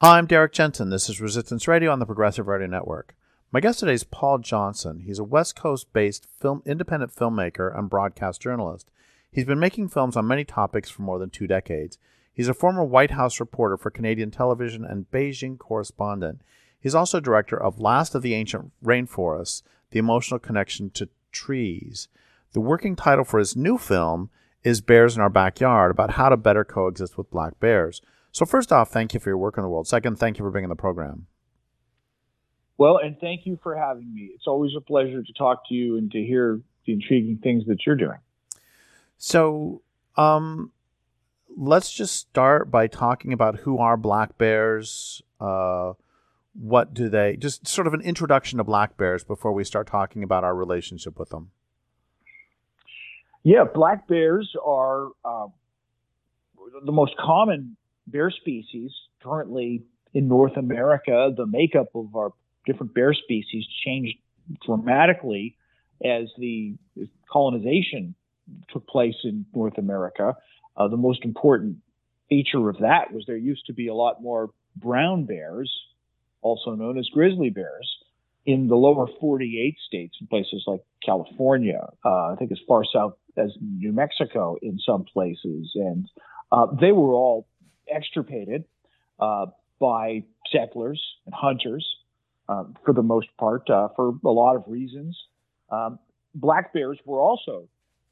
Hi, I'm Derrick Jensen. This is Resistance Radio on the Progressive Radio Network. My guest today is Paul Johnson. He's a West Coast based film independent filmmaker and broadcast journalist. He's been making films on many topics for more than two decades. He's a former White House reporter for Canadian television and Beijing correspondent. He's also director of Last of the Ancient Rainforests The Emotional Connection to Trees. The working title for his new film is Bears in Our Backyard about how to better coexist with black bears. So, first off, thank you for your work in the world. Second, thank you for being in the program. Well, and thank you for having me. It's always a pleasure to talk to you and to hear the intriguing things that you're doing. So, um, let's just start by talking about who are black bears. Uh, what do they? Just sort of an introduction to black bears before we start talking about our relationship with them. Yeah, black bears are uh, the most common bear species currently in North America. The makeup of our different bear species changed dramatically as the colonization took place in North America. Uh, the most important feature of that was there used to be a lot more brown bears, also known as grizzly bears, in the lower 48 states, in places like California, uh, I think as far south as New Mexico in some places. And uh, they were all extirpated uh, by settlers and hunters um, for the most part uh, for a lot of reasons. Um, black bears were also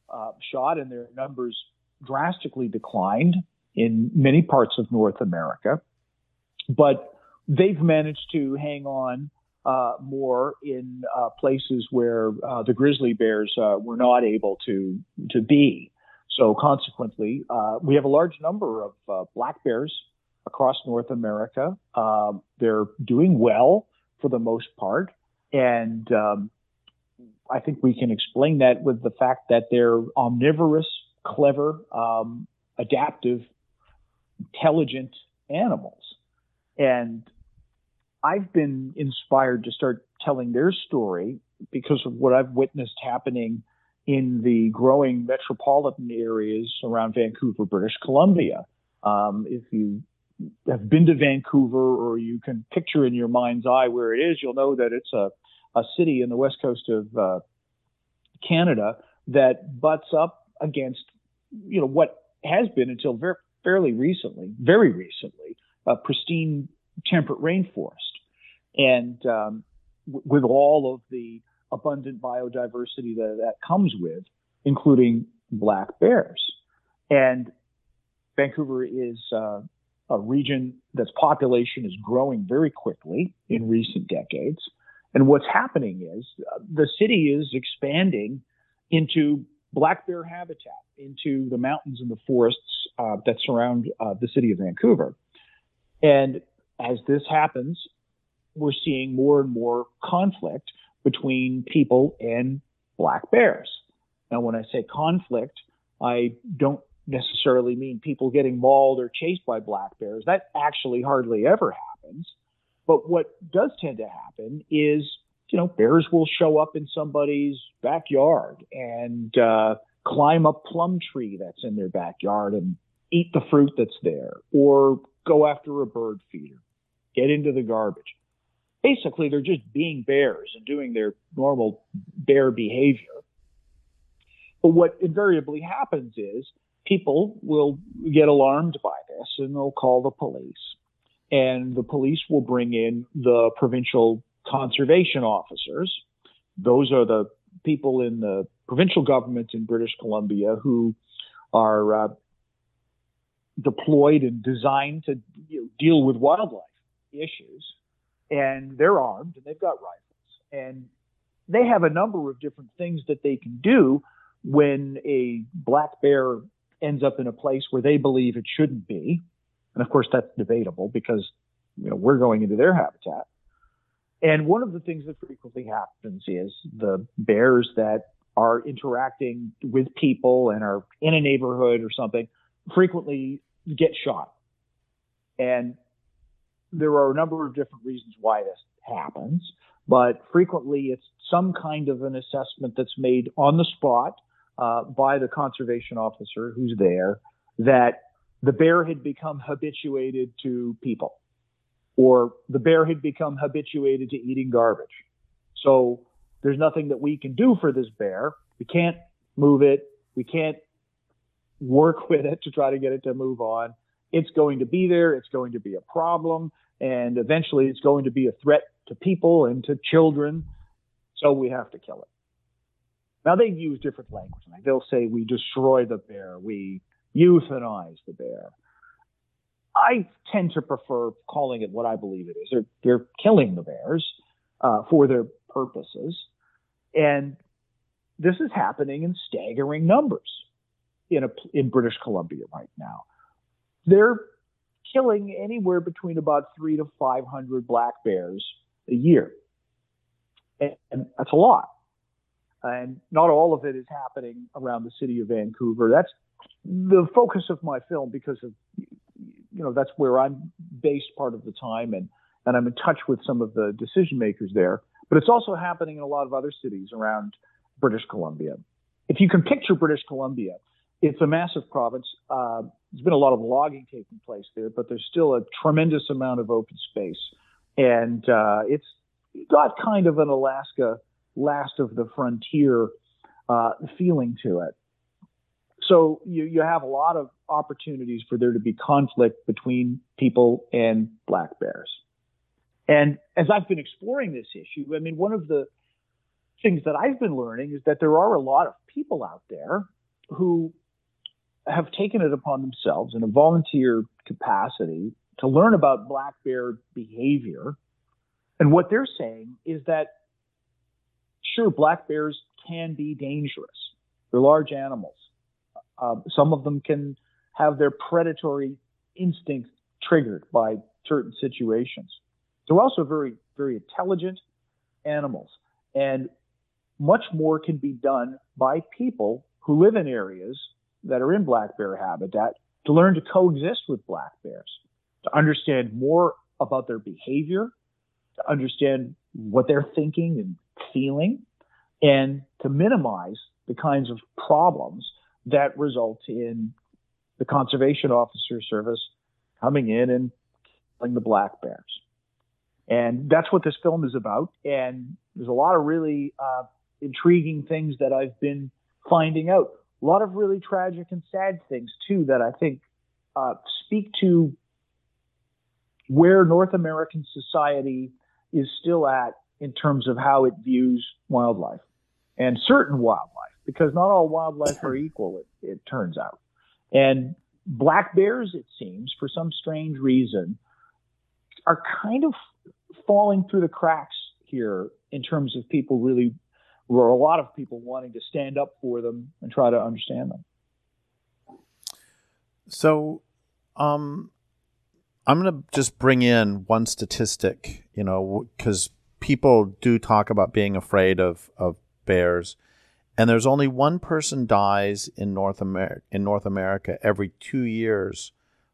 uh, shot and their numbers drastically declined in many parts of North America. But they've managed to hang on uh, more in uh, places where uh, the grizzly bears uh, were not able to to be. So consequently, uh, we have a large number of uh, black bears across North America. Um, they're doing well for the most part, and um, I think we can explain that with the fact that they're omnivorous, clever, um, adaptive, intelligent animals. And I've been inspired to start telling their story because of what I've witnessed happening in the growing metropolitan areas around Vancouver, British Columbia. Um, if you have been to Vancouver or you can picture in your mind's eye where it is, you'll know that it's a, a city in the west coast of uh, Canada that butts up against, you know, what has been until very, fairly recently, very recently, a pristine temperate rainforest and um, w- with all of the abundant biodiversity that that comes with, including black bears. And Vancouver is uh, a region that's population is growing very quickly in recent decades. And what's happening is uh, the city is expanding into black bear habitat, into the mountains and the forests uh, that surround uh, the city of Vancouver. And as this happens, we're seeing more and more conflict between people and black bears. Now, when I say conflict, I don't necessarily mean people getting mauled or chased by black bears. That actually hardly ever happens. But what does tend to happen is, you know, bears will show up in somebody's backyard and uh, climb a plum tree that's in their backyard and eat the fruit that's there, or go after a bird feeder, get into the garbage basically they're just being bears and doing their normal bear behavior. But what invariably happens is people will get alarmed by this and they'll call the police. And the police will bring in the provincial conservation officers. Those are the people in the provincial government in British Columbia who are uh, deployed and designed to you know, deal with wildlife issues and they're armed and they've got rifles and they have a number of different things that they can do when a black bear ends up in a place where they believe it shouldn't be. And of course, that's debatable because you know we're going into their habitat. And one of the things that frequently happens is the bears that are interacting with people and are in a neighborhood or something frequently get shot. And there are a number of different reasons why this happens, but frequently it's some kind of an assessment that's made on the spot uh, by the conservation officer who's there that the bear had become habituated to people or the bear had become habituated to eating garbage. So there's nothing that we can do for this bear. We can't move it. We can't work with it to try to get it to move on. It's going to be there. It's going to be a problem. And eventually it's going to be a threat to people and to children. So we have to kill it. Now they use different language. Like they'll say we destroy the bear, we euthanize the bear. I tend to prefer calling it what I believe it is. They're, they're killing the bears uh, for their purposes, and this is happening in staggering numbers in a, in British Columbia right now. They're killing anywhere between about three to five hundred black bears a year, and, and that's a lot and not all of it is happening around the city of Vancouver. That's the focus of my film because of you know that's where I'm based part of the time and and I'm in touch with some of the decision makers there. But it's also happening in a lot of other cities around British Columbia. If you can picture British Columbia, it's a massive province. Uh, there's been a lot of logging taking place there, but there's still a tremendous amount of open space, and uh, it's got kind of an Alaska last of the frontier uh, feeling to it. So you, you have a lot of opportunities for there to be conflict between people and black bears. And as I've been exploring this issue, I mean, one of the things that I've been learning is that there are a lot of people out there who have taken it upon themselves in a volunteer capacity to learn about black bear behavior. And what they're saying is that sure, black bears can be dangerous. They're large animals. Uh, some of them can have their predatory instincts triggered by certain situations. They're also very, very intelligent animals. And much more can be done by people who live in areas that are in black bear habitat to learn to coexist with black bears, to understand more about their behavior, to understand what they're thinking and feeling, and to minimize the kinds of problems that result in the conservation officer service coming in and killing the black bears. And that's what this film is about. And there's a lot of really uh, intriguing things that I've been finding out. A lot of really tragic and sad things, too, that I think uh, speak to where North American society is still at in terms of how it views wildlife and certain wildlife, because not all wildlife are equal, it, it turns out. And black bears, it seems, for some strange reason, are kind of falling through the cracks here in terms of people really, or a lot of people wanting to stand up for them and try to understand them. So, um, I'm going to just bring in one statistic, you know, because people do talk about being afraid of, of bears, and there's only one person dies in North America in North America every two years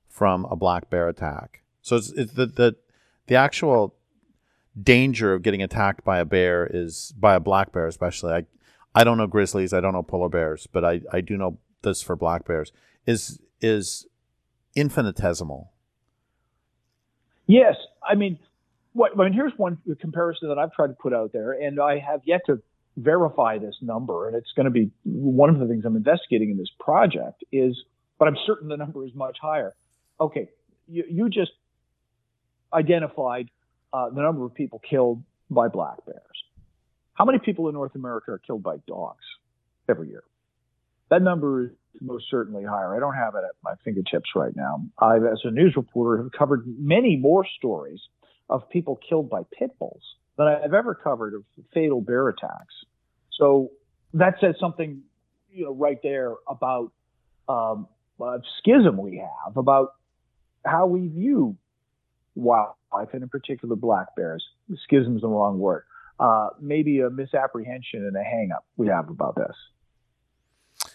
from a black bear attack. So it's, it's the, the the actual danger of getting attacked by a bear is by a black bear, especially. I I don't know grizzlies, I don't know polar bears, but I, I do know this for black bears is is infinitesimal. Yes, I mean, what, I mean, here's one comparison that I've tried to put out there, and I have yet to verify this number, and it's going to be one of the things I'm investigating in this project is, but I'm certain the number is much higher. Okay, you, you just identified uh, the number of people killed by black bears. How many people in North America are killed by dogs every year? That number is most certainly higher. I don't have it at my fingertips right now. I, as a news reporter, have covered many more stories of people killed by pit bulls than I've ever covered of fatal bear attacks. So that says something, you know, right there about um, a schism we have about how we view wildlife, and in particular black bears. Schism is the wrong word. Uh, maybe a misapprehension and a hangup we have about this.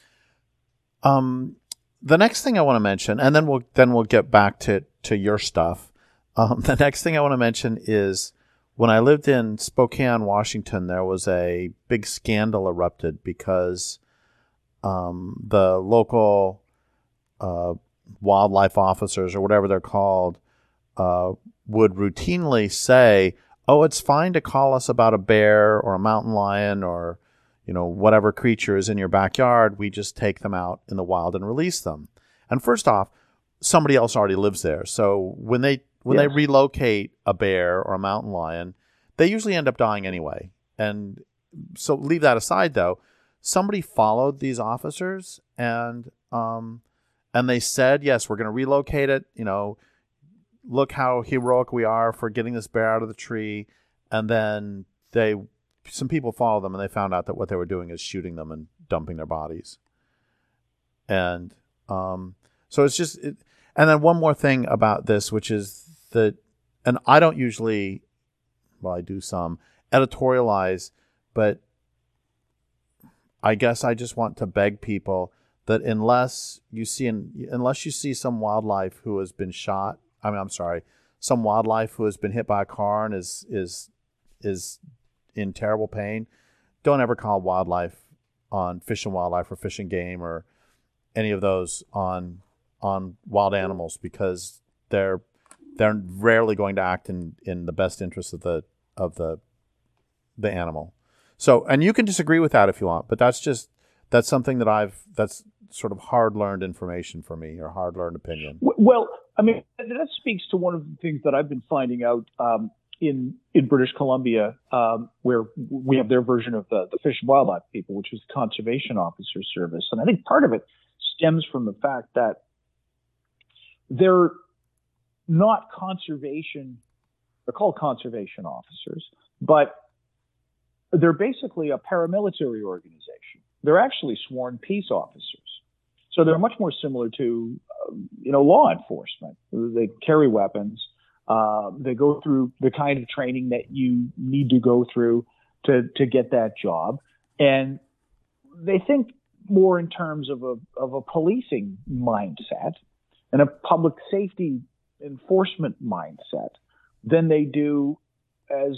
Um, the next thing I want to mention, and then we'll then we'll get back to to your stuff. Um, the next thing I want to mention is when I lived in Spokane, Washington, there was a big scandal erupted because um, the local uh, wildlife officers or whatever they're called uh, would routinely say, "Oh, it's fine to call us about a bear or a mountain lion or you know whatever creature is in your backyard. We just take them out in the wild and release them." And first off, somebody else already lives there, so when they when yes. they relocate a bear or a mountain lion, they usually end up dying anyway. And so leave that aside though. Somebody followed these officers and um, and they said, yes, we're going to relocate it. You know, look how heroic we are for getting this bear out of the tree. And then they, some people follow them and they found out that what they were doing is shooting them and dumping their bodies. And um, so it's just, it, and then one more thing about this, which is that, and I don't usually, well, I do some editorialize, but I guess I just want to beg people that unless you see an, unless you see some wildlife who has been shot, I mean, I'm sorry, some wildlife who has been hit by a car and is is is in terrible pain, don't ever call wildlife on Fish and Wildlife or Fish and Game or any of those on on wild animals because they're they're rarely going to act in in the best interest of the of the the animal. So, and you can disagree with that if you want, but that's just that's something that I've that's sort of hard learned information for me or hard learned opinion? Well, I mean, that speaks to one of the things that I've been finding out um, in in British Columbia, um, where we have their version of the, the Fish and Wildlife People, which is the Conservation Officer Service, and I think part of it stems from the fact that they're not conservation; they're called conservation officers, but they're basically a paramilitary organization. They're actually sworn peace officers. So they're much more similar to, uh, you know, law enforcement. They carry weapons. Uh, they go through the kind of training that you need to go through to to get that job, and they think more in terms of a of a policing mindset and a public safety enforcement mindset than they do as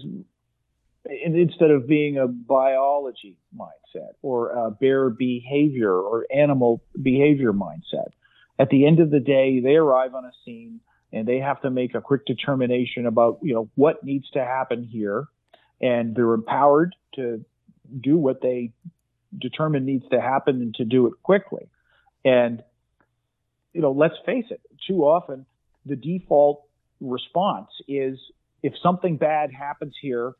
instead of being a biology mindset or a bear behavior or animal behavior mindset. At the end of the day, they arrive on a scene and they have to make a quick determination about, you know, what needs to happen here. And they're empowered to do what they determine needs to happen and to do it quickly. And, you know, let's face it, too often the default response is if something bad happens here,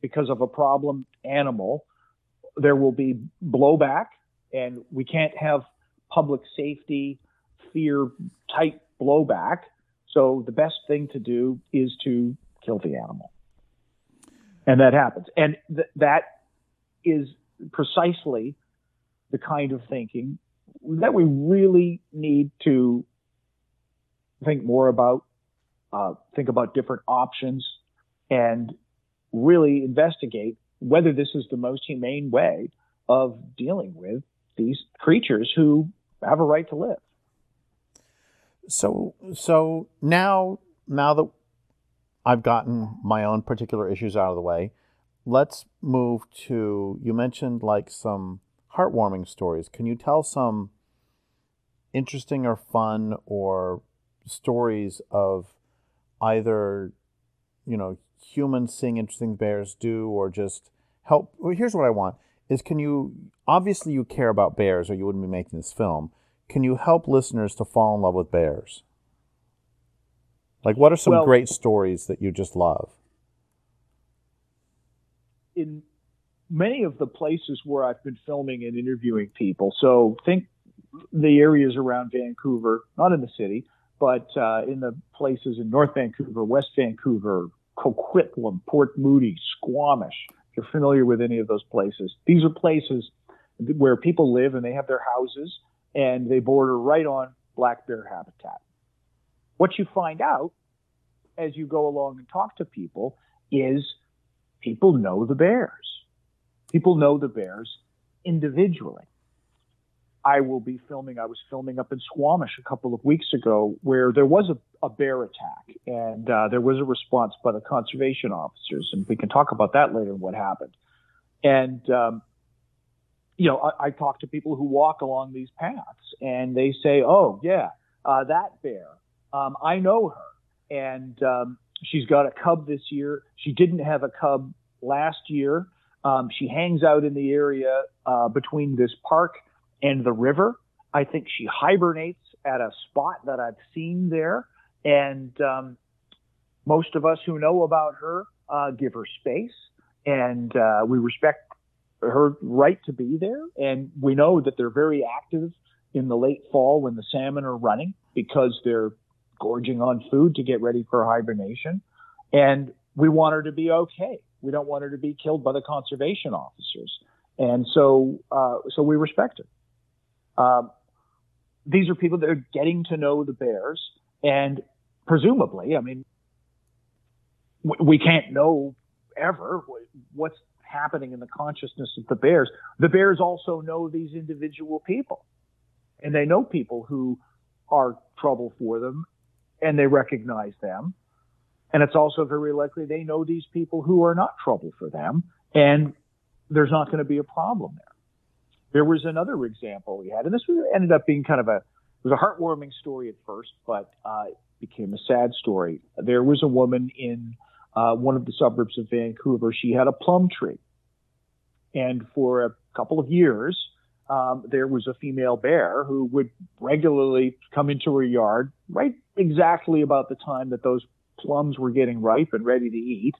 because of a problem animal, there will be blowback, and we can't have public safety fear type blowback. So the best thing to do is to kill the animal. And that happens. And th- that is precisely the kind of thinking that we really need to think more about, uh, think about different options, and really investigate whether this is the most humane way of dealing with these creatures who have a right to live. So, so now, now that I've gotten my own particular issues out of the way, let's move to. You mentioned like some heartwarming stories. Can you tell some interesting or fun or stories of either, you know, humans seeing interesting bears do or just help? Well, here's what i want is can you obviously you care about bears or you wouldn't be making this film. Can you help listeners to fall in love with bears? Like what are some well, great stories that you just love? In many of the places where i've been filming and interviewing people so think the areas around vancouver not in the city but uh, in the places in North Vancouver, West Vancouver, Coquitlam, Port Moody, Squamish. If you're familiar with any of those places, these are places where people live and they have their houses and they border right on black bear habitat. What you find out as you go along and talk to people is people know the bears. People know the bears individually. I will be filming. I was filming up in Squamish a couple of weeks ago where there was a, a bear attack and uh, there was a response by the conservation officers. And we can talk about that later, and what happened. And, um, you know, I, I talk to people who walk along these paths and they say, oh, yeah, uh, that bear, um, I know her. and um, she's got a cub this year. She didn't have a cub last year. Um, she hangs out in the area uh, between this park and the river. I think she hibernates at a spot that I've seen there, and um, most of us who know about her uh, give her space, and uh, we respect her right to be there. And we know that they're very active in the late fall when the salmon are running because they're gorging on food to get ready for hibernation. And we want her to be okay. We don't want her to be killed by the conservation officers. And so, uh, so we respect her. Um, these are people that are getting to know the bears, and presumably, I mean, we can't know ever what's happening in the consciousness of the bears. The bears also know these individual people, and they know people who are trouble for them, and they recognize them. And it's also very likely they know these people who are not trouble for them, and there's not going to be a problem there. There was another example we had, and this ended up being kind of a it was a heartwarming story at first, but uh, it became a sad story. There was a woman in uh, one of the suburbs of Vancouver. She had a plum tree, and for a couple of years, um, there was a female bear who would regularly come into her yard right exactly about the time that those plums were getting ripe and ready to eat.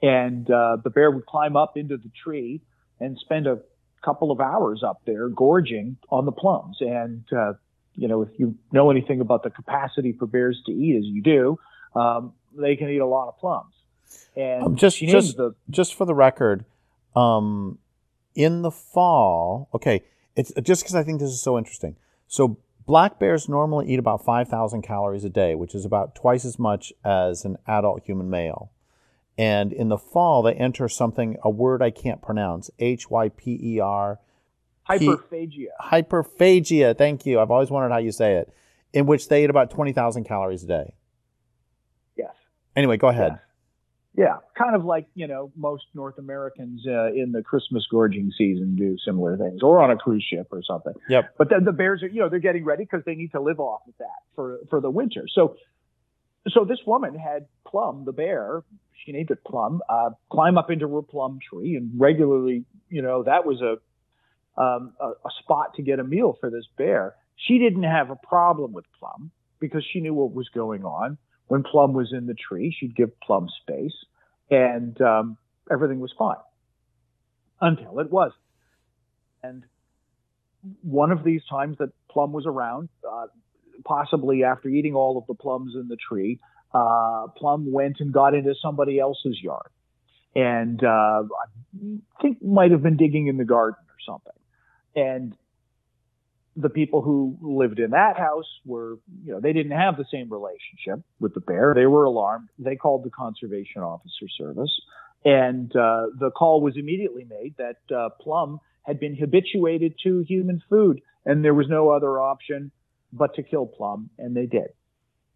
And uh, the bear would climb up into the tree and spend a couple of hours up there gorging on the plums. And, uh, you know, if you know anything about the capacity for bears to eat as you do, um, they can eat a lot of plums. And um, just, just, the, just for the record, um, in the fall, okay, it's just because I think this is so interesting. So black bears normally eat about 5,000 calories a day, which is about twice as much as an adult human male. And in the fall, they enter something, a word I can't pronounce, H Y P E R. Hyperphagia. Hyperphagia. Thank you. I've always wondered how you say it. In which they eat about 20,000 calories a day. Yes. Anyway, go ahead. Yeah, kind of like you know most North Americans uh, in the Christmas gorging season do similar things, or on a cruise ship or something. Yep. But then the bears are you know they're getting ready because they need to live off of that for for the winter. So so this woman had Plum the bear, she named it Plum, uh, climb up into her plum tree and regularly you know that was a um, a, a spot to get a meal for this bear. She didn't have a problem with Plum because she knew what was going on when Plum was in the tree, she'd give Plum space, and um, everything was fine until it wasn't. And one of these times that Plum was around, uh, possibly after eating all of the plums in the tree, uh, Plum went and got into somebody else's yard, and uh, I think might have been digging in the garden or something. And the people who lived in that house were, you know, they didn't have the same relationship with the bear. They were alarmed. They called the conservation officer service, and uh, the call was immediately made that uh, Plum had been habituated to human food, and there was no other option but to kill Plum, and they did.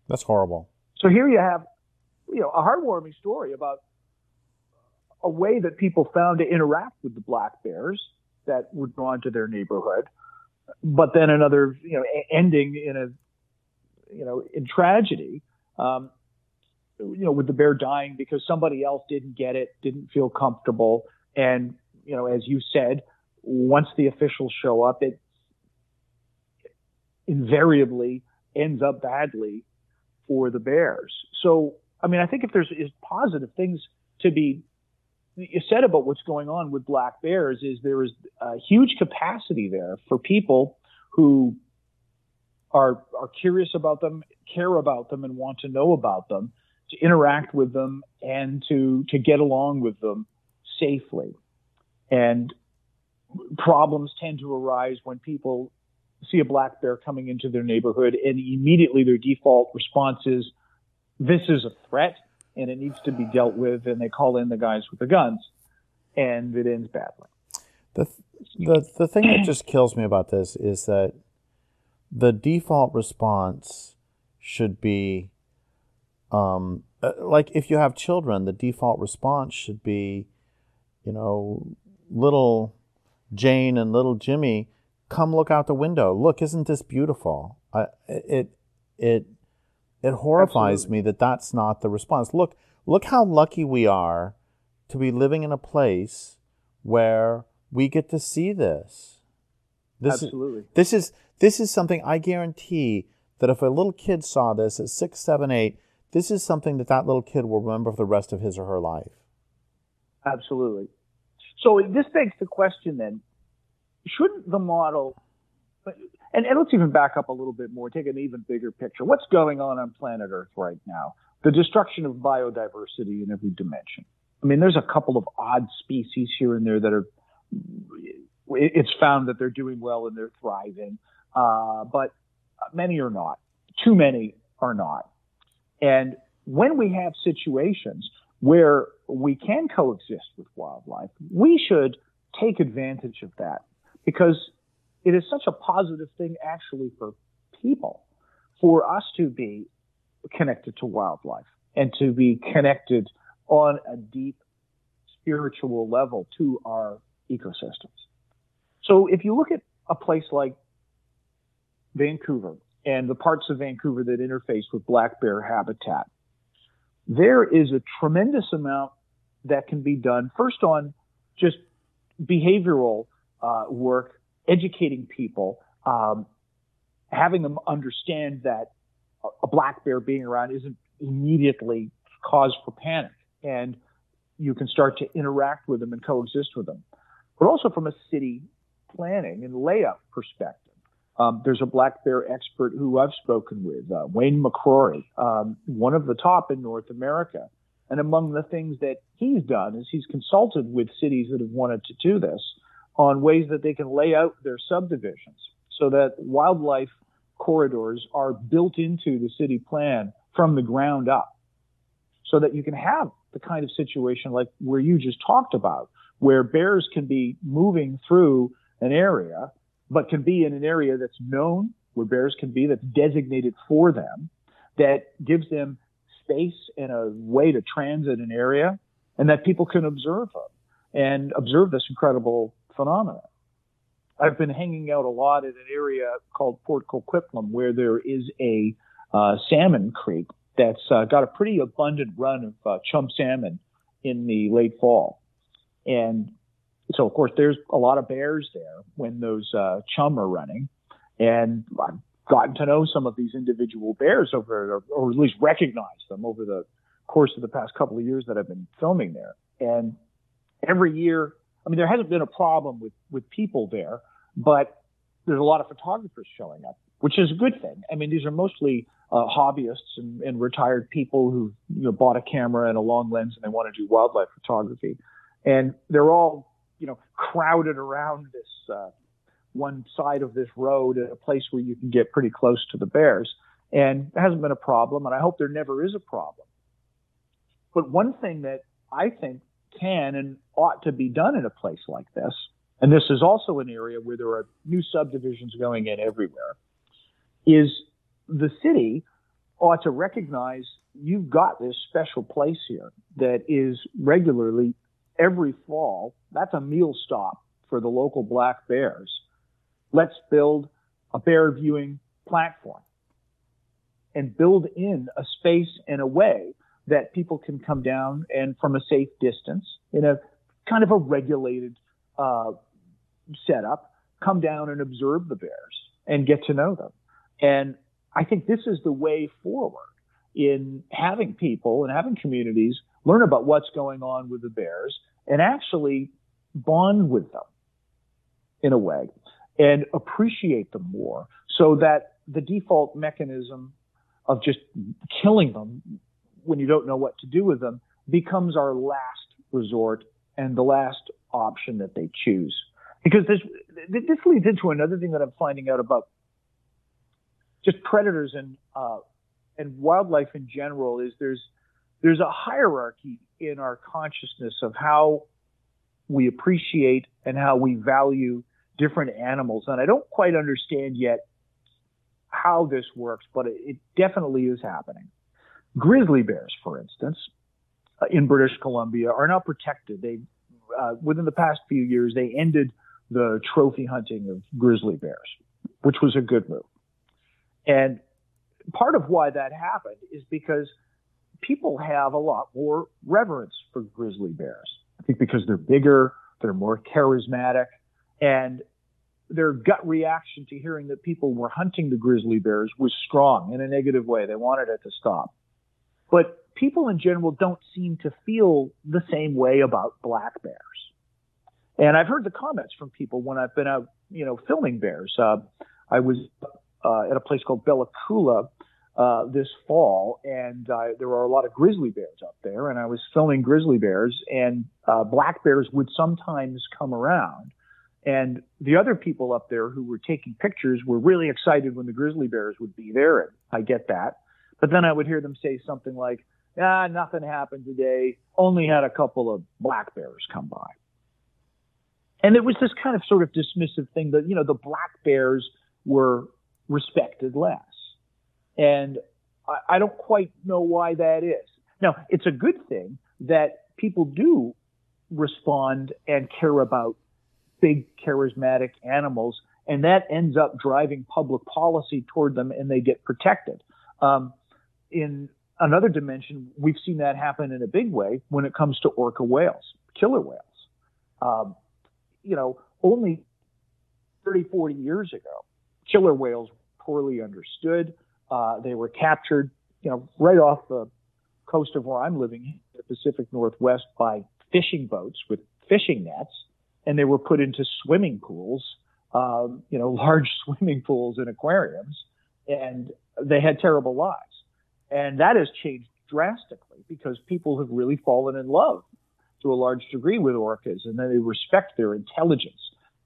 That's horrible. So here you have, you know, a heartwarming story about a way that people found to interact with the black bears that were drawn to their neighborhood but then another, you know, ending in a, you know, in tragedy. Um, you know, with the bear dying because somebody else didn't get it, didn't feel comfortable, and you know, as you said, once the officials show up, it invariably ends up badly for the Bears. So, I mean, I think if there's is positive things to be said about what's going on with black bears is there is a huge capacity there for people who are are curious about them, care about them, and want to know about them, to interact with them and to to get along with them safely. And problems tend to arise when people see a black bear coming into their neighborhood and immediately their default response is this is a threat and it needs to be dealt with, and they call in the guys with the guns, and it ends badly. The the the thing that just kills me about this is that the default response should be um, uh, like if you have children, the default response should be, you know, little Jane and little Jimmy, come look out the window. Look, isn't this beautiful? I, it it it horrifies Absolutely. me that that's not the response. Look, look how lucky we are to be living in a place where we get to see this. This Absolutely. Is, this is this is something I guarantee that if a little kid saw this at six, seven, eight, this is something that that little kid will remember for the rest of his or her life. Absolutely. So this begs the question then: Shouldn't the model? And, and let's even back up a little bit more, take an even bigger picture. What's going on on planet Earth right now? The destruction of biodiversity in every dimension. I mean, there's a couple of odd species here and there that are. It's found that they're doing well and they're thriving, uh, but many are not. Too many are not. And when we have situations where we can coexist with wildlife, we should take advantage of that because it is such a positive thing actually for people, for us to be connected to wildlife and to be connected on a deep spiritual level to our ecosystems. So if you look at a place like Vancouver and the parts of Vancouver that interface with black bear habitat, there is a tremendous amount that can be done first on just behavioral uh, work, educating people, um, having them understand that a black bear being around isn't immediately cause for panic and you can start to interact with them and coexist with them. But also from a city planning and layout perspective. Um, there's a black bear expert who I've spoken with, uh, Wayne McCrory, um, one of the top in North America. And among the things that he's done is he's consulted with cities that have wanted to do this on ways that they can lay out their subdivisions so that wildlife corridors are built into the city plan from the ground up. So that you can have the kind of situation like where you just talked about, where bears can be moving through an area, but can be in an area that's known where bears can be, that's designated for them, that gives them space and a way to transit an area, and that people can observe them and observe this incredible phenomenon. I've been hanging out a lot in an area called Port Coquitlam where there is a uh, salmon creek that's uh, got a pretty abundant run of uh, chum salmon in the late fall. And so, of course, there's a lot of bears there when those uh, chum are running. And I've gotten to know some of these individual bears over, or at least recognize them over the course of the past couple of years that I've been filming there. And every year, I mean, there hasn't been a problem with, with people there, but there's a lot of photographers showing up, which is a good thing. I mean, these are mostly uh, hobbyists and, and, retired people who you know bought a camera and a long lens and they want to do wildlife photography, and they're all you know crowded around this uh, one side of this road at a place where you can get pretty close to the bears, and it hasn't been a problem, and I hope there never is a problem. But one thing that I think can and ought to be done in a place like this, and this is also an area where there are new subdivisions going in everywhere, is the city ought to recognize you've got this special place here that is regularly every fall. That's a meal stop for the local black bears. Let's build a bear viewing platform and build in a space and a way that people can come down and from a safe distance in a kind of a regulated uh, setup, come down and observe the bears and get to know them. And I think this is the way forward in having people and having communities learn about what's going on with the bears and actually bond with them in a way and appreciate them more so that the default mechanism of just killing them when you don't know what to do with them becomes our last resort and the last option that they choose. Because this, this leads into another thing that I'm finding out about just predators and uh, and wildlife in general is there's there's a hierarchy in our consciousness of how we appreciate and how we value different animals, and I don't quite understand yet how this works, but it, it definitely is happening. Grizzly bears, for instance, uh, in British Columbia, are now protected. They uh, within the past few years they ended the trophy hunting of grizzly bears, which was a good move. And part of why that happened is because people have a lot more reverence for grizzly bears. I think because they're bigger, they're more charismatic, and their gut reaction to hearing that people were hunting the grizzly bears was strong in a negative way. They wanted it to stop. But people in general don't seem to feel the same way about black bears. And I've heard the comments from people when I've been out, you know, filming bears. Uh, I was uh, at a place called Bella Coola uh, this fall, and uh, there are a lot of grizzly bears up there, and I was filming grizzly bears, and uh, black bears would sometimes come around. And the other people up there who were taking pictures were really excited when the grizzly bears would be there, and I get that. But then I would hear them say something like, ah, nothing happened today, only had a couple of black bears come by. And it was this kind of sort of dismissive thing that, you know, the black bears were respected less. And I, I don't quite know why that is. Now, it's a good thing that people do respond and care about big charismatic animals and that ends up driving public policy toward them and they get protected. Um, in another dimension, we've seen that happen in a big way when it comes to orca whales, killer whales. Um, you know, only 30, 40 years ago, killer whales were poorly understood. Uh, they were captured, you know, right off the coast of where I'm living, the Pacific Northwest, by fishing boats with fishing nets, and they were put into swimming pools, um, you know, large swimming pools and aquariums, and they had terrible lives. And that has changed drastically because people have really fallen in love to a large degree with orcas, and then they respect their intelligence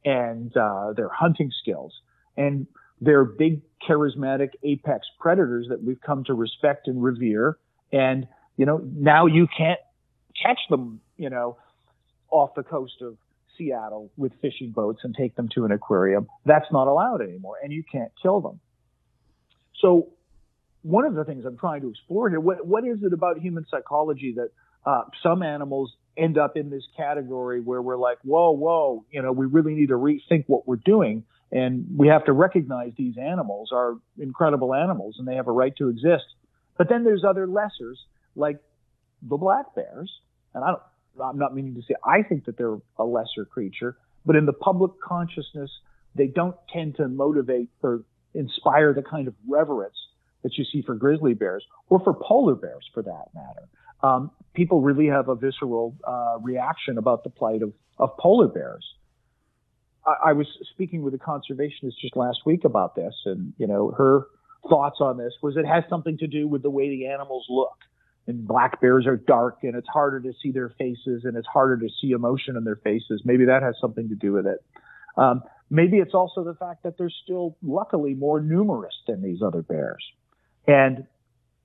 and uh, their hunting skills. And they're big, charismatic apex predators that we've come to respect and revere. And, you know, now you can't catch them, you know, off the coast of Seattle with fishing boats and take them to an aquarium. That's not allowed anymore, and you can't kill them. So, one of the things I'm trying to explore here, what, what is it about human psychology that uh, some animals end up in this category where we're like, whoa, whoa, you know, we really need to rethink what we're doing. And we have to recognize these animals are incredible animals and they have a right to exist. But then there's other lessers like the black bears. And I don't, I'm not meaning to say I think that they're a lesser creature, but in the public consciousness, they don't tend to motivate or inspire the kind of reverence that you see for grizzly bears or for polar bears for that matter. Um, people really have a visceral uh, reaction about the plight of, of polar bears. I, I, was speaking with a conservationist just last week about this, and you know her thoughts on this was it has something to do with the way the animals look. And black bears are dark, and it's harder to see their faces, and it's harder to see emotion in their faces. Maybe that has something to do with it. Um, maybe it's also the fact that they're still, luckily, more numerous than these other bears. And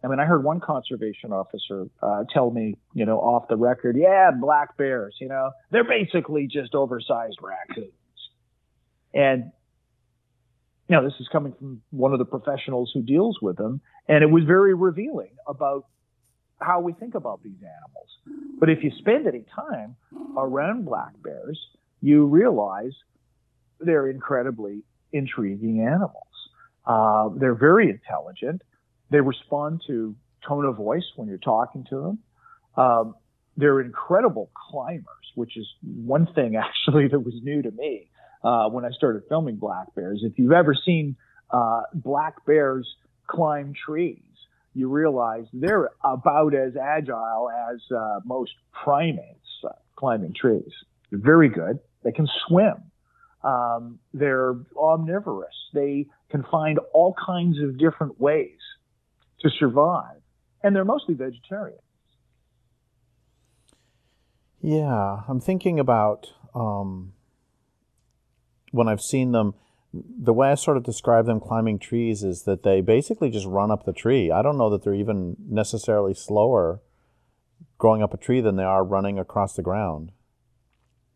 I mean, I heard one conservation officer uh, tell me, you know, off the record, yeah, black bears, you know, they're basically just oversized raccoons. And, you know, this is coming from one of the professionals who deals with them. And it was very revealing about how we think about these animals. But if you spend any time around black bears, you realize they're incredibly intriguing animals. Uh, they're very intelligent. They respond to tone of voice when you're talking to them. Um, they're incredible climbers, which is one thing actually that was new to me uh, when I started filming black bears. If you've ever seen uh, black bears climb trees, you realize they're about as agile as uh, most primates uh, climbing trees. They're very good. They can swim. Um, they're omnivorous. They can find all kinds of different ways to survive. And they're mostly vegetarian. Yeah, I'm thinking about um, when I've seen them. The way I sort of describe them climbing trees is that they basically just run up the tree. I don't know that they're even necessarily slower growing up a tree than they are running across the ground.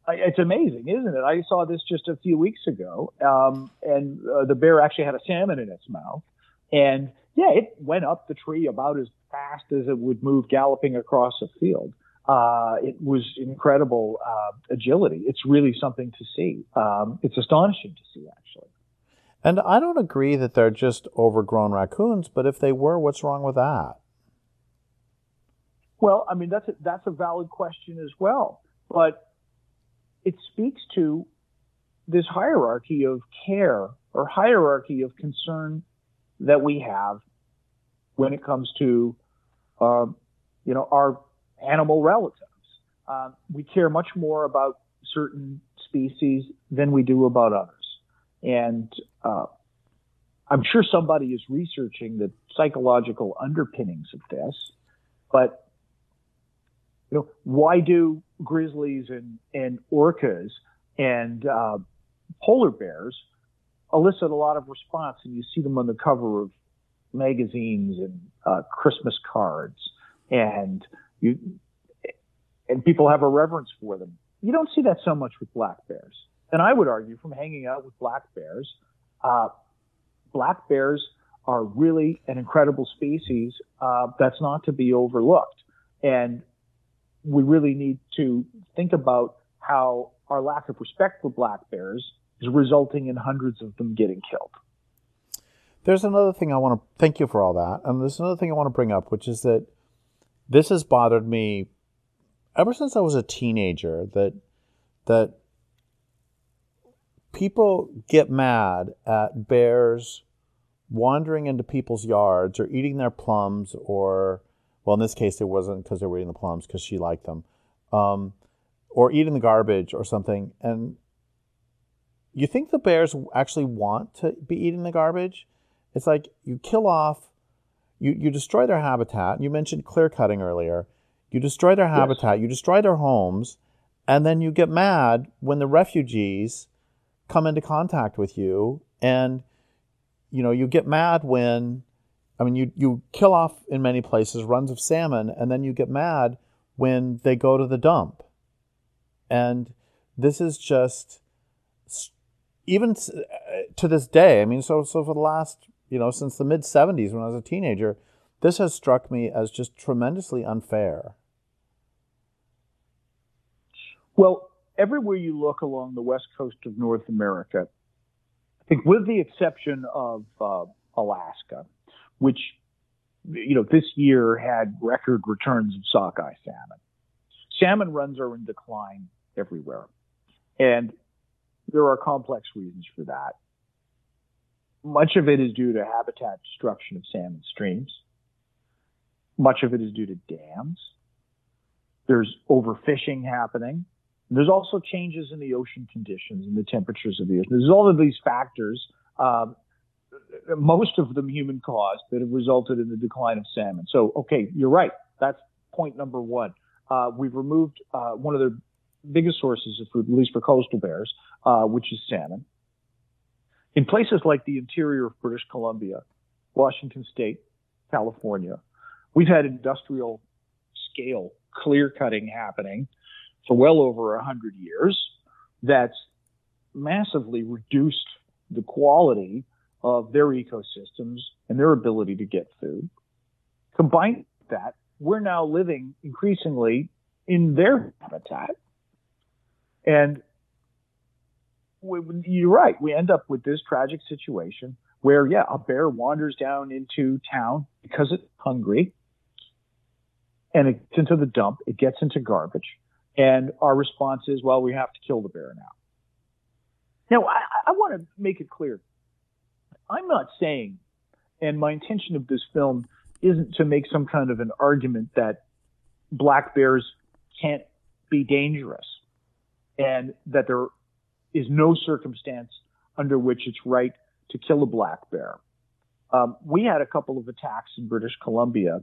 It's amazing, isn't it? I saw this just a few weeks ago, um, and uh, the bear actually had a salmon in its mouth, and yeah, it went up the tree about as fast as it would move galloping across a field. Uh, it was incredible uh, agility. It's really something to see. Um, it's astonishing to see, actually. And I don't agree that they're just overgrown raccoons, but if they were, what's wrong with that? Well, I mean that's a, that's a valid question as well, but it speaks to this hierarchy of care or hierarchy of concern that we have when it comes to, um, you know, our animal relatives. Uh, we care much more about certain species than we do about others. And uh, I'm sure somebody is researching the psychological underpinnings of this, but you know, why do grizzlies and, and orcas and uh, polar bears elicit a lot of response, and you see them on the cover of magazines and uh, Christmas cards, and you and people have a reverence for them. You don't see that so much with black bears. And I would argue from hanging out with black bears, uh, black bears are really an incredible species uh, that's not to be overlooked. And we really need to think about how our lack of respect for black bears is resulting in hundreds of them getting killed. There's another thing I want to thank you for all that. And there's another thing I want to bring up, which is that this has bothered me ever since I was a teenager that that people get mad at bears wandering into people's yards or eating their plums or well in this case it wasn't because they were eating the plums because she liked them um, or eating the garbage or something and you think the bears actually want to be eating the garbage it's like you kill off you, you destroy their habitat you mentioned clear cutting earlier you destroy their habitat, yes. you destroy their homes, and then you get mad when the refugees come into contact with you and you know, you get mad when I mean you you kill off in many places runs of salmon and then you get mad when they go to the dump. And this is just even uh, to this day, I mean so so for the last, you know, since the mid 70s when I was a teenager, this has struck me as just tremendously unfair. Well, everywhere you look along the west coast of North America, I think with the exception of uh, Alaska, which you know this year had record returns of sockeye salmon. Salmon runs are in decline everywhere, and there are complex reasons for that. Much of it is due to habitat destruction of salmon streams. Much of it is due to dams. There's overfishing happening. There's also changes in the ocean conditions and the temperatures of the ocean. There's all of these factors, um, most of them human caused, that have resulted in the decline of salmon. So, okay, you're right. That's point number one. Uh, we've removed uh, one of the biggest sources of food, at least for coastal bears, uh, which is salmon. In places like the interior of British Columbia, Washington State, California, we've had industrial scale clear cutting happening for well over 100 years that's massively reduced the quality of their ecosystems and their ability to get food. Combined with that, we're now living increasingly in their habitat. And you're right, we end up with this tragic situation where, yeah, a bear wanders down into town because it's hungry and it gets into the dump, it gets into garbage. And our response is, well, we have to kill the bear now. Now, I, I want to make it clear. I'm not saying, and my intention of this film isn't to make some kind of an argument that black bears can't be dangerous and that there is no circumstance under which it's right to kill a black bear. Um, we had a couple of attacks in British Columbia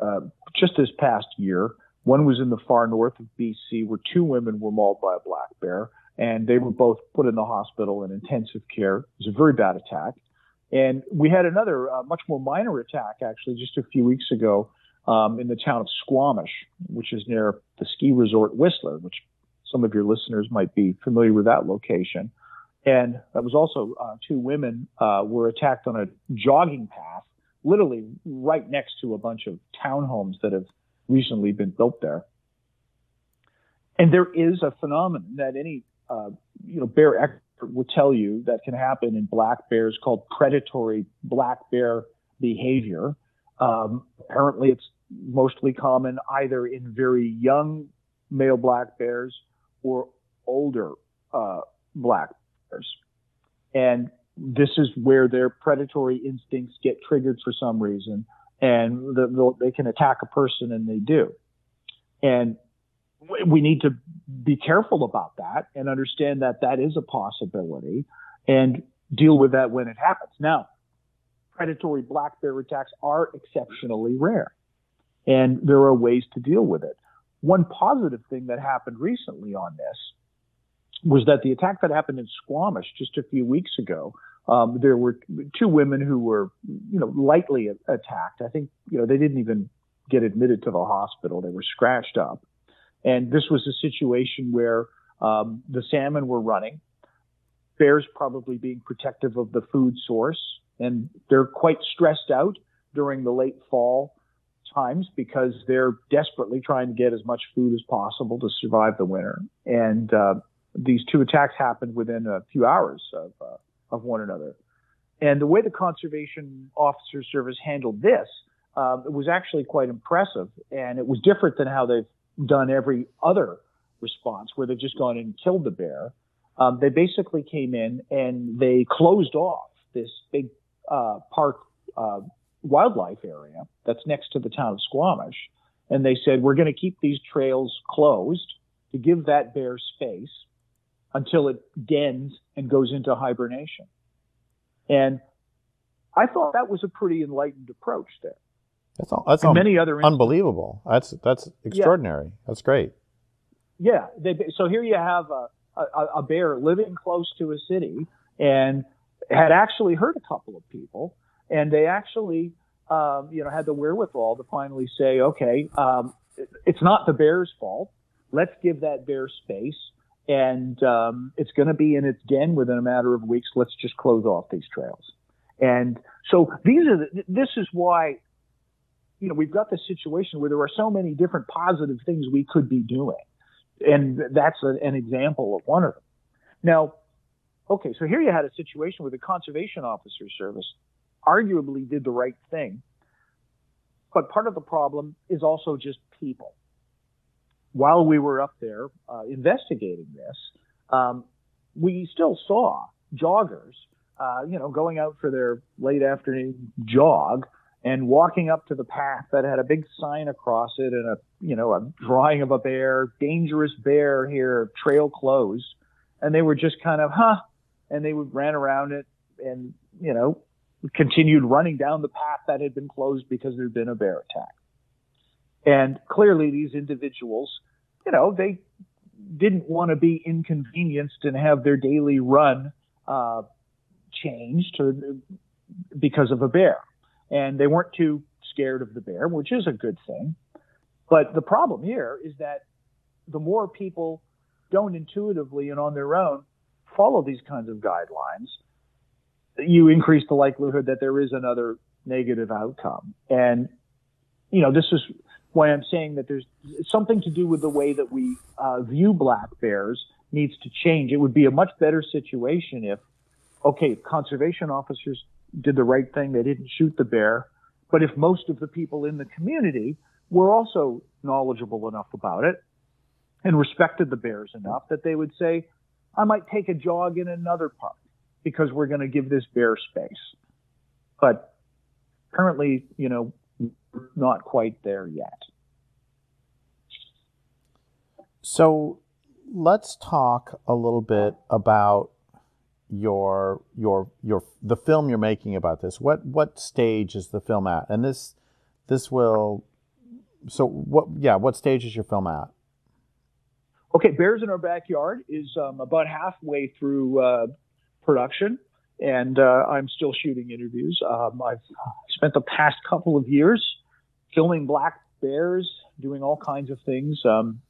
uh, just this past year one was in the far north of BC where two women were mauled by a black bear and they were both put in the hospital in intensive care. It was a very bad attack. And we had another uh, much more minor attack actually just a few weeks ago um, in the town of Squamish, which is near the ski resort Whistler, which some of your listeners might be familiar with that location. And that was also uh, two women uh, were attacked on a jogging path, literally right next to a bunch of townhomes that have recently been built there. And there is a phenomenon that any uh, you know bear expert will tell you that can happen in black bears called predatory black bear behavior. Um, apparently, it's mostly common either in very young male black bears or older uh, black bears. And this is where their predatory instincts get triggered for some reason, and the, they can attack a person, and they do. And we need to be careful about that and understand that that is a possibility and deal with that when it happens. Now, predatory black bear attacks are exceptionally rare, and there are ways to deal with it. One positive thing that happened recently on this was that the attack that happened in Squamish just a few weeks ago, um, there were two women who were, you know, lightly attacked. I think, you know, they didn't even get admitted to the hospital. They were scratched up. And this was a situation where um, the salmon were running, bears probably being protective of the food source, and they're quite stressed out during the late fall times because they're desperately trying to get as much food as possible to survive the winter. And uh, these two attacks happened within a few hours of, uh, of one another. And the way the Conservation Officer Service handled this uh, was actually quite impressive. And it was different than how they've done every other response, where they've just gone in and killed the bear. Um, they basically came in and they closed off this big uh, park uh, wildlife area that's next to the town of Squamish. And they said, we're going to keep these trails closed to give that bear space until it dens and goes into hibernation. And I thought that was a pretty enlightened approach there. That's all. That's all many other unbelievable. That's that's extraordinary. Yeah. That's great. Yeah. They, so here you have a, a, a bear living close to a city and had actually hurt a couple of people, and they actually, um, you know, had the wherewithal to finally say, okay, um, it's not the bear's fault. Let's give that bear space and um, it's going to be in its den within a matter of weeks. Let's just close off these trails. And so these are the, this is why you know we've got this situation where there are so many different positive things we could be doing, and that's a, an example of one of them. Now, okay, so here you had a situation where the conservation officer service arguably did the right thing, but part of the problem is also just people. While we were up there uh, investigating this, um, we still saw joggers, uh, you know, going out for their late afternoon jog and walking up to the path that had a big sign across it and a, you know, a drawing of a bear, dangerous bear here, trail closed. And they were just kind of, huh, and they would ran around it and, you know, continued running down the path that had been closed because there'd been a bear attack. And clearly, these individuals, you know, they didn't want to be inconvenienced and have their daily run uh, changed because of a bear. And they weren't too scared of the bear, which is a good thing. But the problem here is that the more people don't intuitively and on their own follow these kinds of guidelines, you increase the likelihood that there is another negative outcome. And, you know, this is why I'm saying that there's something to do with the way that we uh, view black bears needs to change. It would be a much better situation if, okay, conservation officers did the right thing. They didn't shoot the bear. But if most of the people in the community were also knowledgeable enough about it and respected the bears enough that they would say, I might take a jog in another park because we're going to give this bear space. But currently, you know, not quite there yet. So let's talk a little bit about your your your the film you're making about this. What what stage is the film at? And this this will so what yeah, what stage is your film at? Okay, Bears in Our Backyard is um, about halfway through uh, production, and uh, I'm still shooting interviews. Um, I've spent the past couple of years filming black bears, doing all kinds of things um,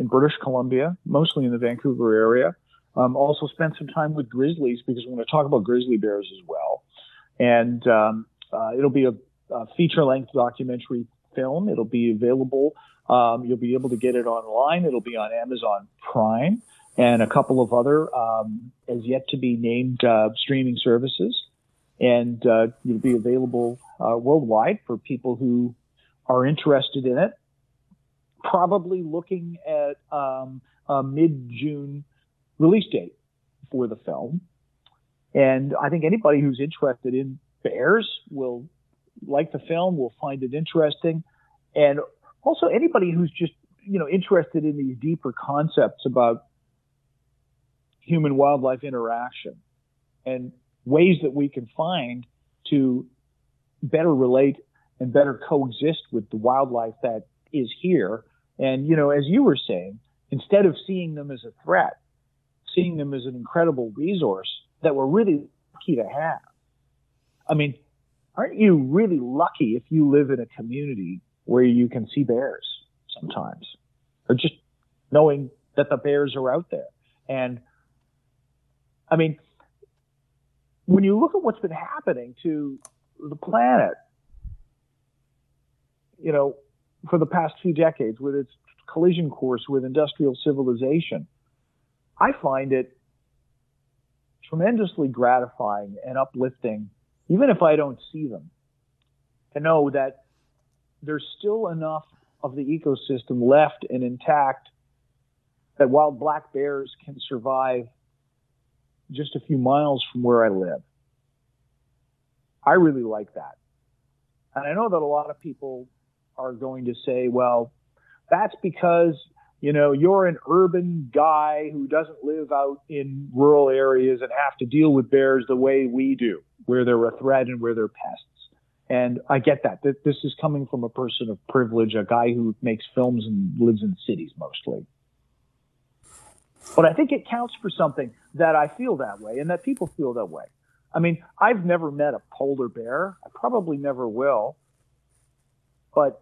in British Columbia, mostly in the Vancouver area. Um, also spent some time with grizzlies because we're going to talk about grizzly bears as well. And um, uh, it'll be a, a feature-length documentary film. It'll be available. Um, you'll be able to get it online. It'll be on Amazon Prime. And a couple of other um, as yet to be named uh, streaming services, and uh, it'll be available uh, worldwide for people who are interested in it. Probably looking at um, a mid-June release date for the film, and I think anybody who's interested in bears will like the film, will find it interesting, and also anybody who's just you know interested in these deeper concepts about human wildlife interaction and ways that we can find to better relate and better coexist with the wildlife that is here. And, you know, as you were saying, instead of seeing them as a threat, seeing them as an incredible resource that we're really lucky to have. I mean, aren't you really lucky if you live in a community where you can see bears sometimes? Or just knowing that the bears are out there. And I mean, when you look at what's been happening to the planet, you know, for the past few decades with its collision course with industrial civilization, I find it tremendously gratifying and uplifting, even if I don't see them, to know that there's still enough of the ecosystem left and intact that wild black bears can survive just a few miles from where I live. I really like that. And I know that a lot of people are going to say, well, that's because, you know, you're an urban guy who doesn't live out in rural areas and have to deal with bears the way we do, where they're a threat and where they're pests. And I get that. This is coming from a person of privilege, a guy who makes films and lives in cities mostly. But I think it counts for something that I feel that way and that people feel that way. I mean, I've never met a polar bear. I probably never will. But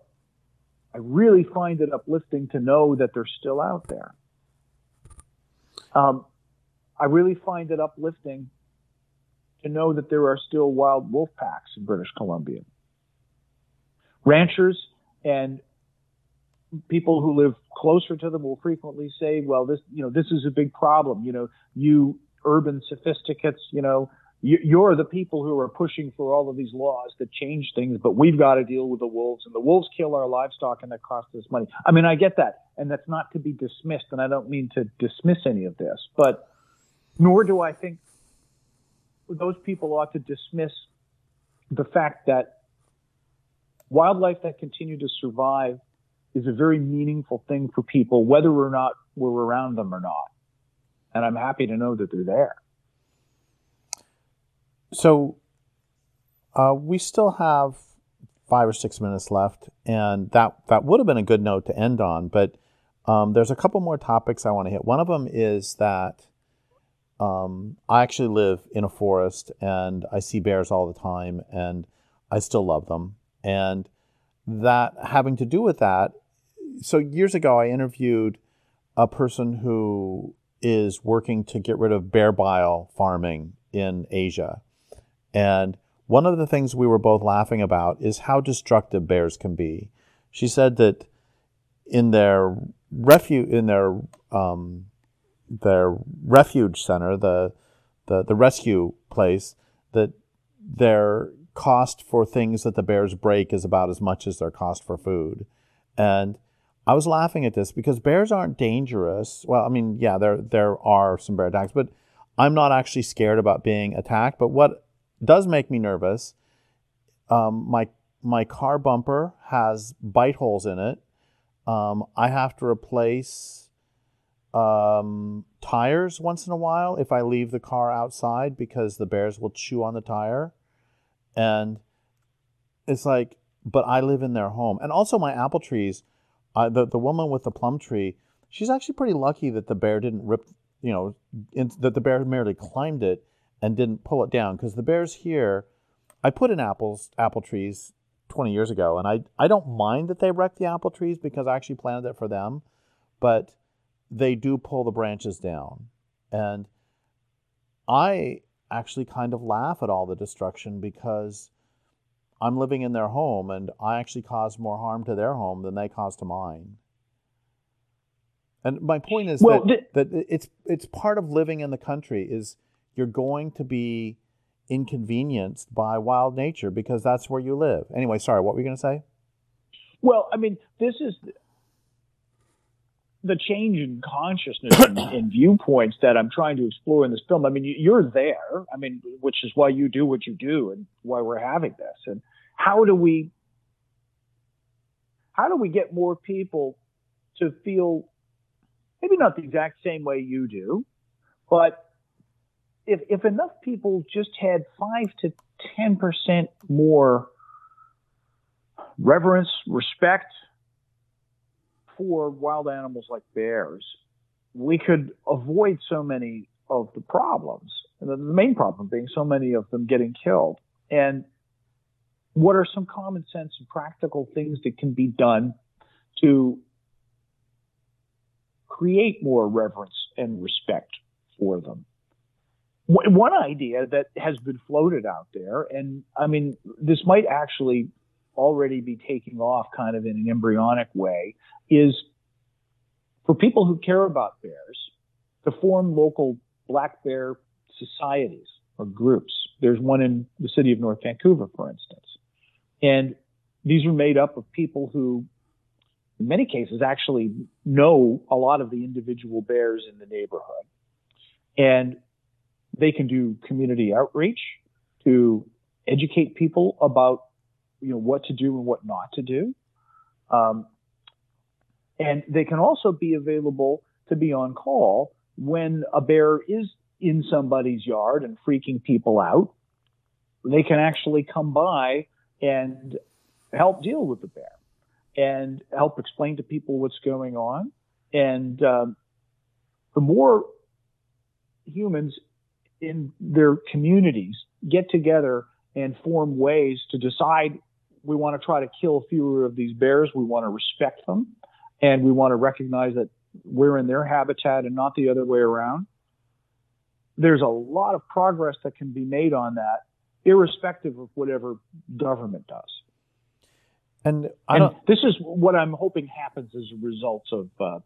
I really find it uplifting to know that they're still out there. Um, I really find it uplifting to know that there are still wild wolf packs in British Columbia. Ranchers and people who live closer to them will frequently say, well, this, you know, this is a big problem. You know, you urban sophisticates, you know, you're the people who are pushing for all of these laws that change things, but we've got to deal with the wolves and the wolves kill our livestock and that costs us money. I mean, I get that. And that's not to be dismissed. And I don't mean to dismiss any of this, but nor do I think those people ought to dismiss the fact that wildlife that continue to survive is a very meaningful thing for people, whether or not we're around them or not. And I'm happy to know that they're there. So uh, we still have five or six minutes left, and that that would have been a good note to end on. But um, there's a couple more topics I want to hit. One of them is that um, I actually live in a forest, and I see bears all the time, and I still love them. And that having to do with that so years ago, I interviewed a person who is working to get rid of bear bile farming in Asia. And one of the things we were both laughing about is how destructive bears can be. She said that in their refuge, in their um, their refuge center, the, the the rescue place, that their cost for things that the bears break is about as much as their cost for food, and I was laughing at this because bears aren't dangerous. Well, I mean, yeah, there there are some bear attacks, but I'm not actually scared about being attacked. But what does make me nervous, um, my my car bumper has bite holes in it. Um, I have to replace um, tires once in a while if I leave the car outside because the bears will chew on the tire, and it's like, but I live in their home, and also my apple trees uh, the the woman with the plum tree, she's actually pretty lucky that the bear didn't rip, you know, in, that the bear merely climbed it and didn't pull it down. Because the bears here, I put in apples apple trees 20 years ago, and I I don't mind that they wreck the apple trees because I actually planted it for them, but they do pull the branches down, and I actually kind of laugh at all the destruction because I'm living in their home and I actually cause more harm to their home than they cause to mine. And my point is Well, that, that it's it's part of living in the country is you're going to be inconvenienced by wild nature because that's where you live. Anyway, sorry, what were you going to say? Well, I mean, this is the change in consciousness and, and viewpoints that I'm trying to explore in this film. I mean, you- you're there. I mean, which is why you do what you do and why we're having this. And how do we how do we get more people to feel maybe not the exact same way you do, but if if enough people just had five to ten percent more reverence, respect for wild animals like bears, we could avoid so many of the problems. And the main problem being so many of them getting killed. And what are some common sense and practical things that can be done to create more reverence and respect for them? One idea that has been floated out there, and I mean, this might actually already be taking off kind of in an embryonic way, is for people who care about bears to form local black bear societies or groups. There's one in the city of North Vancouver, for instance. And these are made up of people who, in many cases, actually know a lot of the individual bears in the neighborhood. And they can do community outreach to educate people about you know what to do and what not to do. Um, and they can also be available to be on call when a bear is in somebody's yard and freaking people out. They can actually come by and help deal with the bear and help explain to people what's going on. And um, the more humans in their communities get together and form ways to decide we want to try to kill fewer of these bears, we want to respect them, and we want to recognize that we're in their habitat and not the other way around. There's a lot of progress that can be made on that, irrespective of whatever government does. And I And this is what I'm hoping happens as a result of, uh,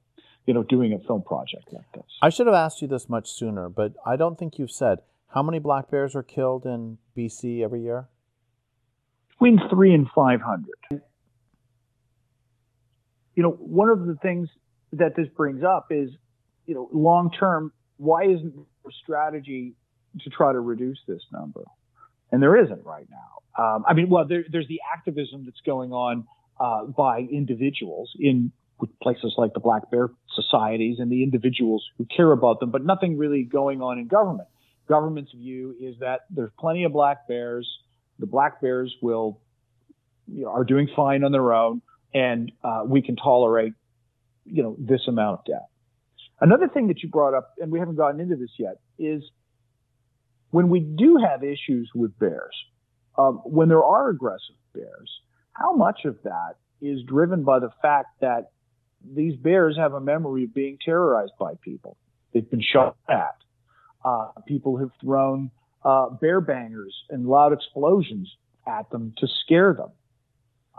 you know, doing a film project like this. I should have asked you this much sooner, but I don't think you've said how many black bears are killed in BC every year. between three and 500. You know, one of the things that this brings up is, you know, long term, why isn't there a strategy to try to reduce this number? And there isn't right now. Um, I mean, well, there, there's the activism that's going on uh, by individuals in places like the Black Bear societies and the individuals who care about them, but nothing really going on in government. Government's view is that there's plenty of black bears. The black bears will you know, are doing fine on their own, and uh, we can tolerate, you know, this amount of death. Another thing that you brought up, and we haven't gotten into this yet, is when we do have issues with bears, um, when there are aggressive bears, how much of that is driven by the fact that these bears have a memory of being terrorized by people? They've been shot at. Uh, people have thrown uh, bear bangers and loud explosions at them to scare them.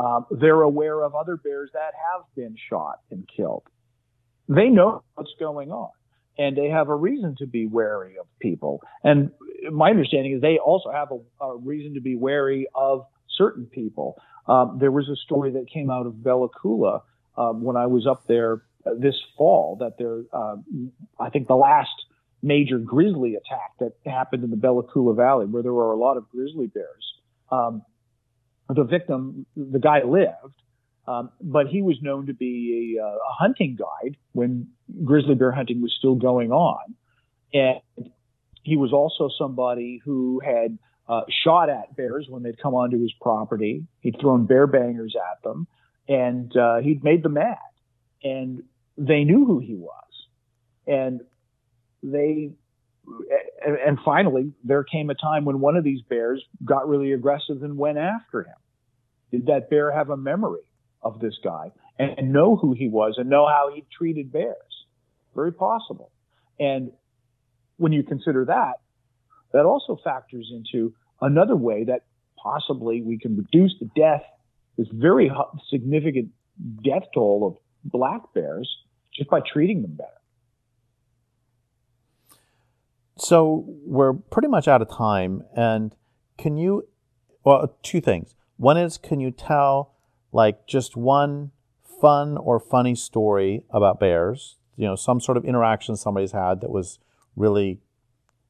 Um, they're aware of other bears that have been shot and killed. They know what's going on, and they have a reason to be wary of people. And my understanding is they also have a, a reason to be wary of certain people. Um, there was a story that came out of Bella Coola um, when I was up there uh, this fall that there, uh, I think the last major grizzly attack that happened in the Bella Coola Valley, where there were a lot of grizzly bears. Um, the victim, the guy lived, um, but he was known to be a, a, hunting guide when grizzly bear hunting was still going on. And he was also somebody who had uh, shot at bears when they'd come onto his property. He'd thrown bear bangers at them and uh, he'd made them mad. And they knew who he was. And they and finally, there came a time when one of these bears got really aggressive and went after him. Did that bear have a memory of this guy and know who he was and know how he treated bears? Very possible. And when you consider that, that also factors into another way that possibly we can reduce the death, this very significant death toll of black bears, just by treating them better. So we're pretty much out of time. And can you, well, two things. One is, can you tell like just one fun or funny story about bears? You know, some sort of interaction somebody's had that was really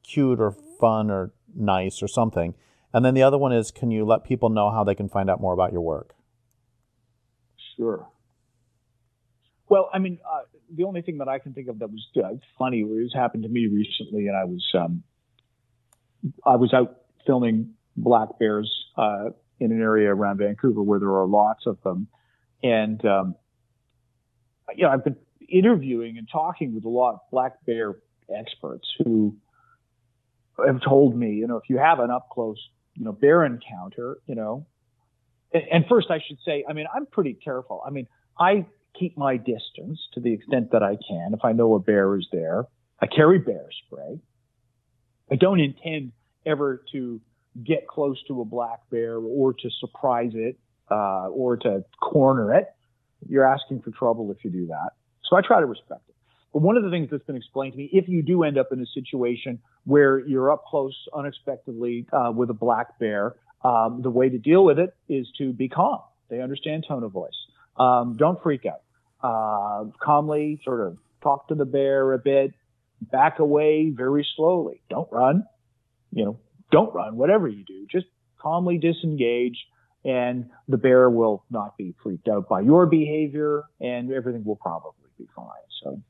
cute or fun or nice or something. And then the other one is, can you let people know how they can find out more about your work? Sure. Well, I mean, uh, the only thing that I can think of that was uh, funny was happened to me recently, and I was um, I was out filming black bears uh, in an area around Vancouver where there are lots of them, and um, you know I've been interviewing and talking with a lot of black bear experts who have told me, you know, if you have an up close, you know, bear encounter, you know, and, and first I should say, I mean, I'm pretty careful. I mean, I keep my distance to the extent that I can. If I know a bear is there, I carry bear spray. I don't intend ever to get close to a black bear or to surprise it uh, or to corner it. You're asking for trouble if you do that. So I try to respect it. But one of the things that's been explained to me, if you do end up in a situation where you're up close unexpectedly uh, with a black bear, um, the way to deal with it is to be calm. They understand tone of voice. Um, don't freak out uh, calmly sort of talk to the bear a bit, back away very slowly. Don't run, you know, don't run, whatever you do, just calmly disengage and the bear will not be freaked out by your behavior and everything will probably be fine. So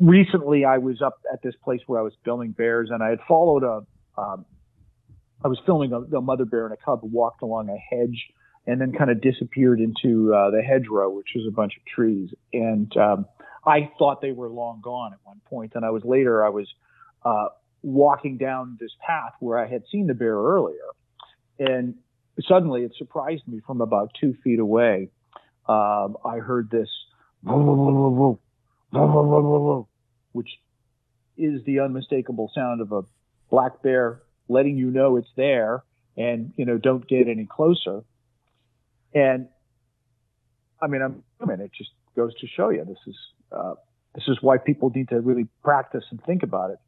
recently I was up at this place where I was filming bears and I had followed a, um, I was filming a, a mother bear and a cub walked along a hedge and then kind of disappeared into uh, the hedgerow, which was a bunch of trees. And um, I thought they were long gone at one point. And I was later, I was uh, walking down this path where I had seen the bear earlier, and suddenly it surprised me from about two feet away. Um, I heard this, which is the unmistakable sound of a black bear letting you know it's there and you know don't get any closer. And I mean, I'm, it just goes to show you this is uh, this is why people need to really practice and think about it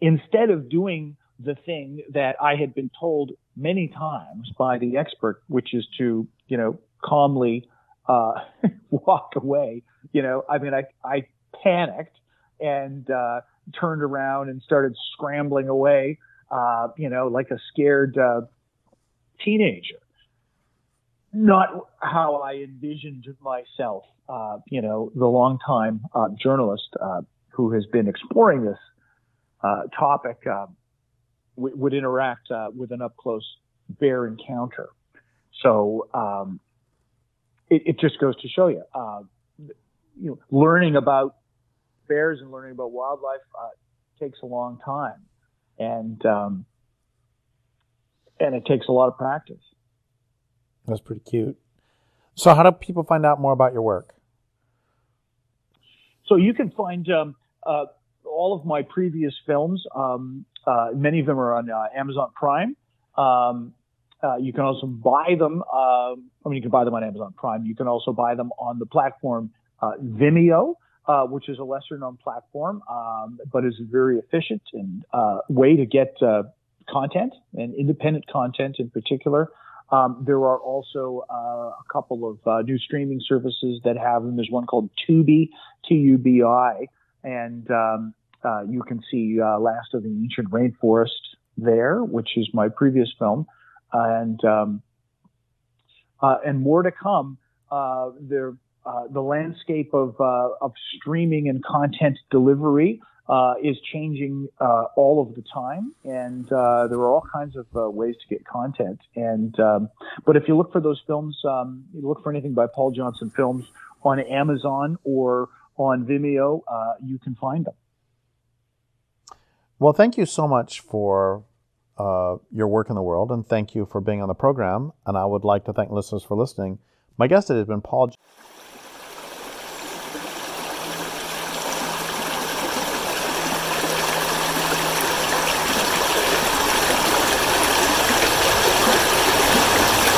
instead of doing the thing that I had been told many times by the expert, which is to you know calmly uh, walk away. You know, I mean, I I panicked and uh, turned around and started scrambling away. Uh, you know, like a scared uh, teenager not how I envisioned myself. Uh, you know, the longtime uh, journalist who has been exploring this topic uh, w- would interact uh, with an up close bear encounter. So um, it, it, just goes to show you, you know, learning about bears and learning about wildlife takes a long time, and um, and it takes a lot of practice. That's pretty cute. So, how do people find out more about your work? So, you can find um, uh, all of my previous films. Um, uh, many of them are on uh, Amazon Prime. Um, uh, you can also buy them. Um, I mean, you can buy them on Amazon Prime. You can also buy them on the platform uh, Vimeo, uh, which is a lesser known platform, um, but is a very efficient and way to get content and independent content in particular. Um, there are also uh, a couple of uh, new streaming services that have them. There's one called Tubi, T-U-B-I, and um, uh, you can see uh, Last of the Ancient Rainforest there, which is my previous film, and um, uh, and more to come. Uh, there, the landscape of of streaming and content delivery uh, is changing uh, all of the time, and uh, there are all kinds of uh, ways to get content. And um, but if you look for those films, um, you look for anything by Paul Johnson Films on Amazon or on Vimeo, uh, you can find them. Well, thank you so much for uh, your work in the world, and thank you for being on the program. And I would like to thank listeners for listening. My guest today has been Paul.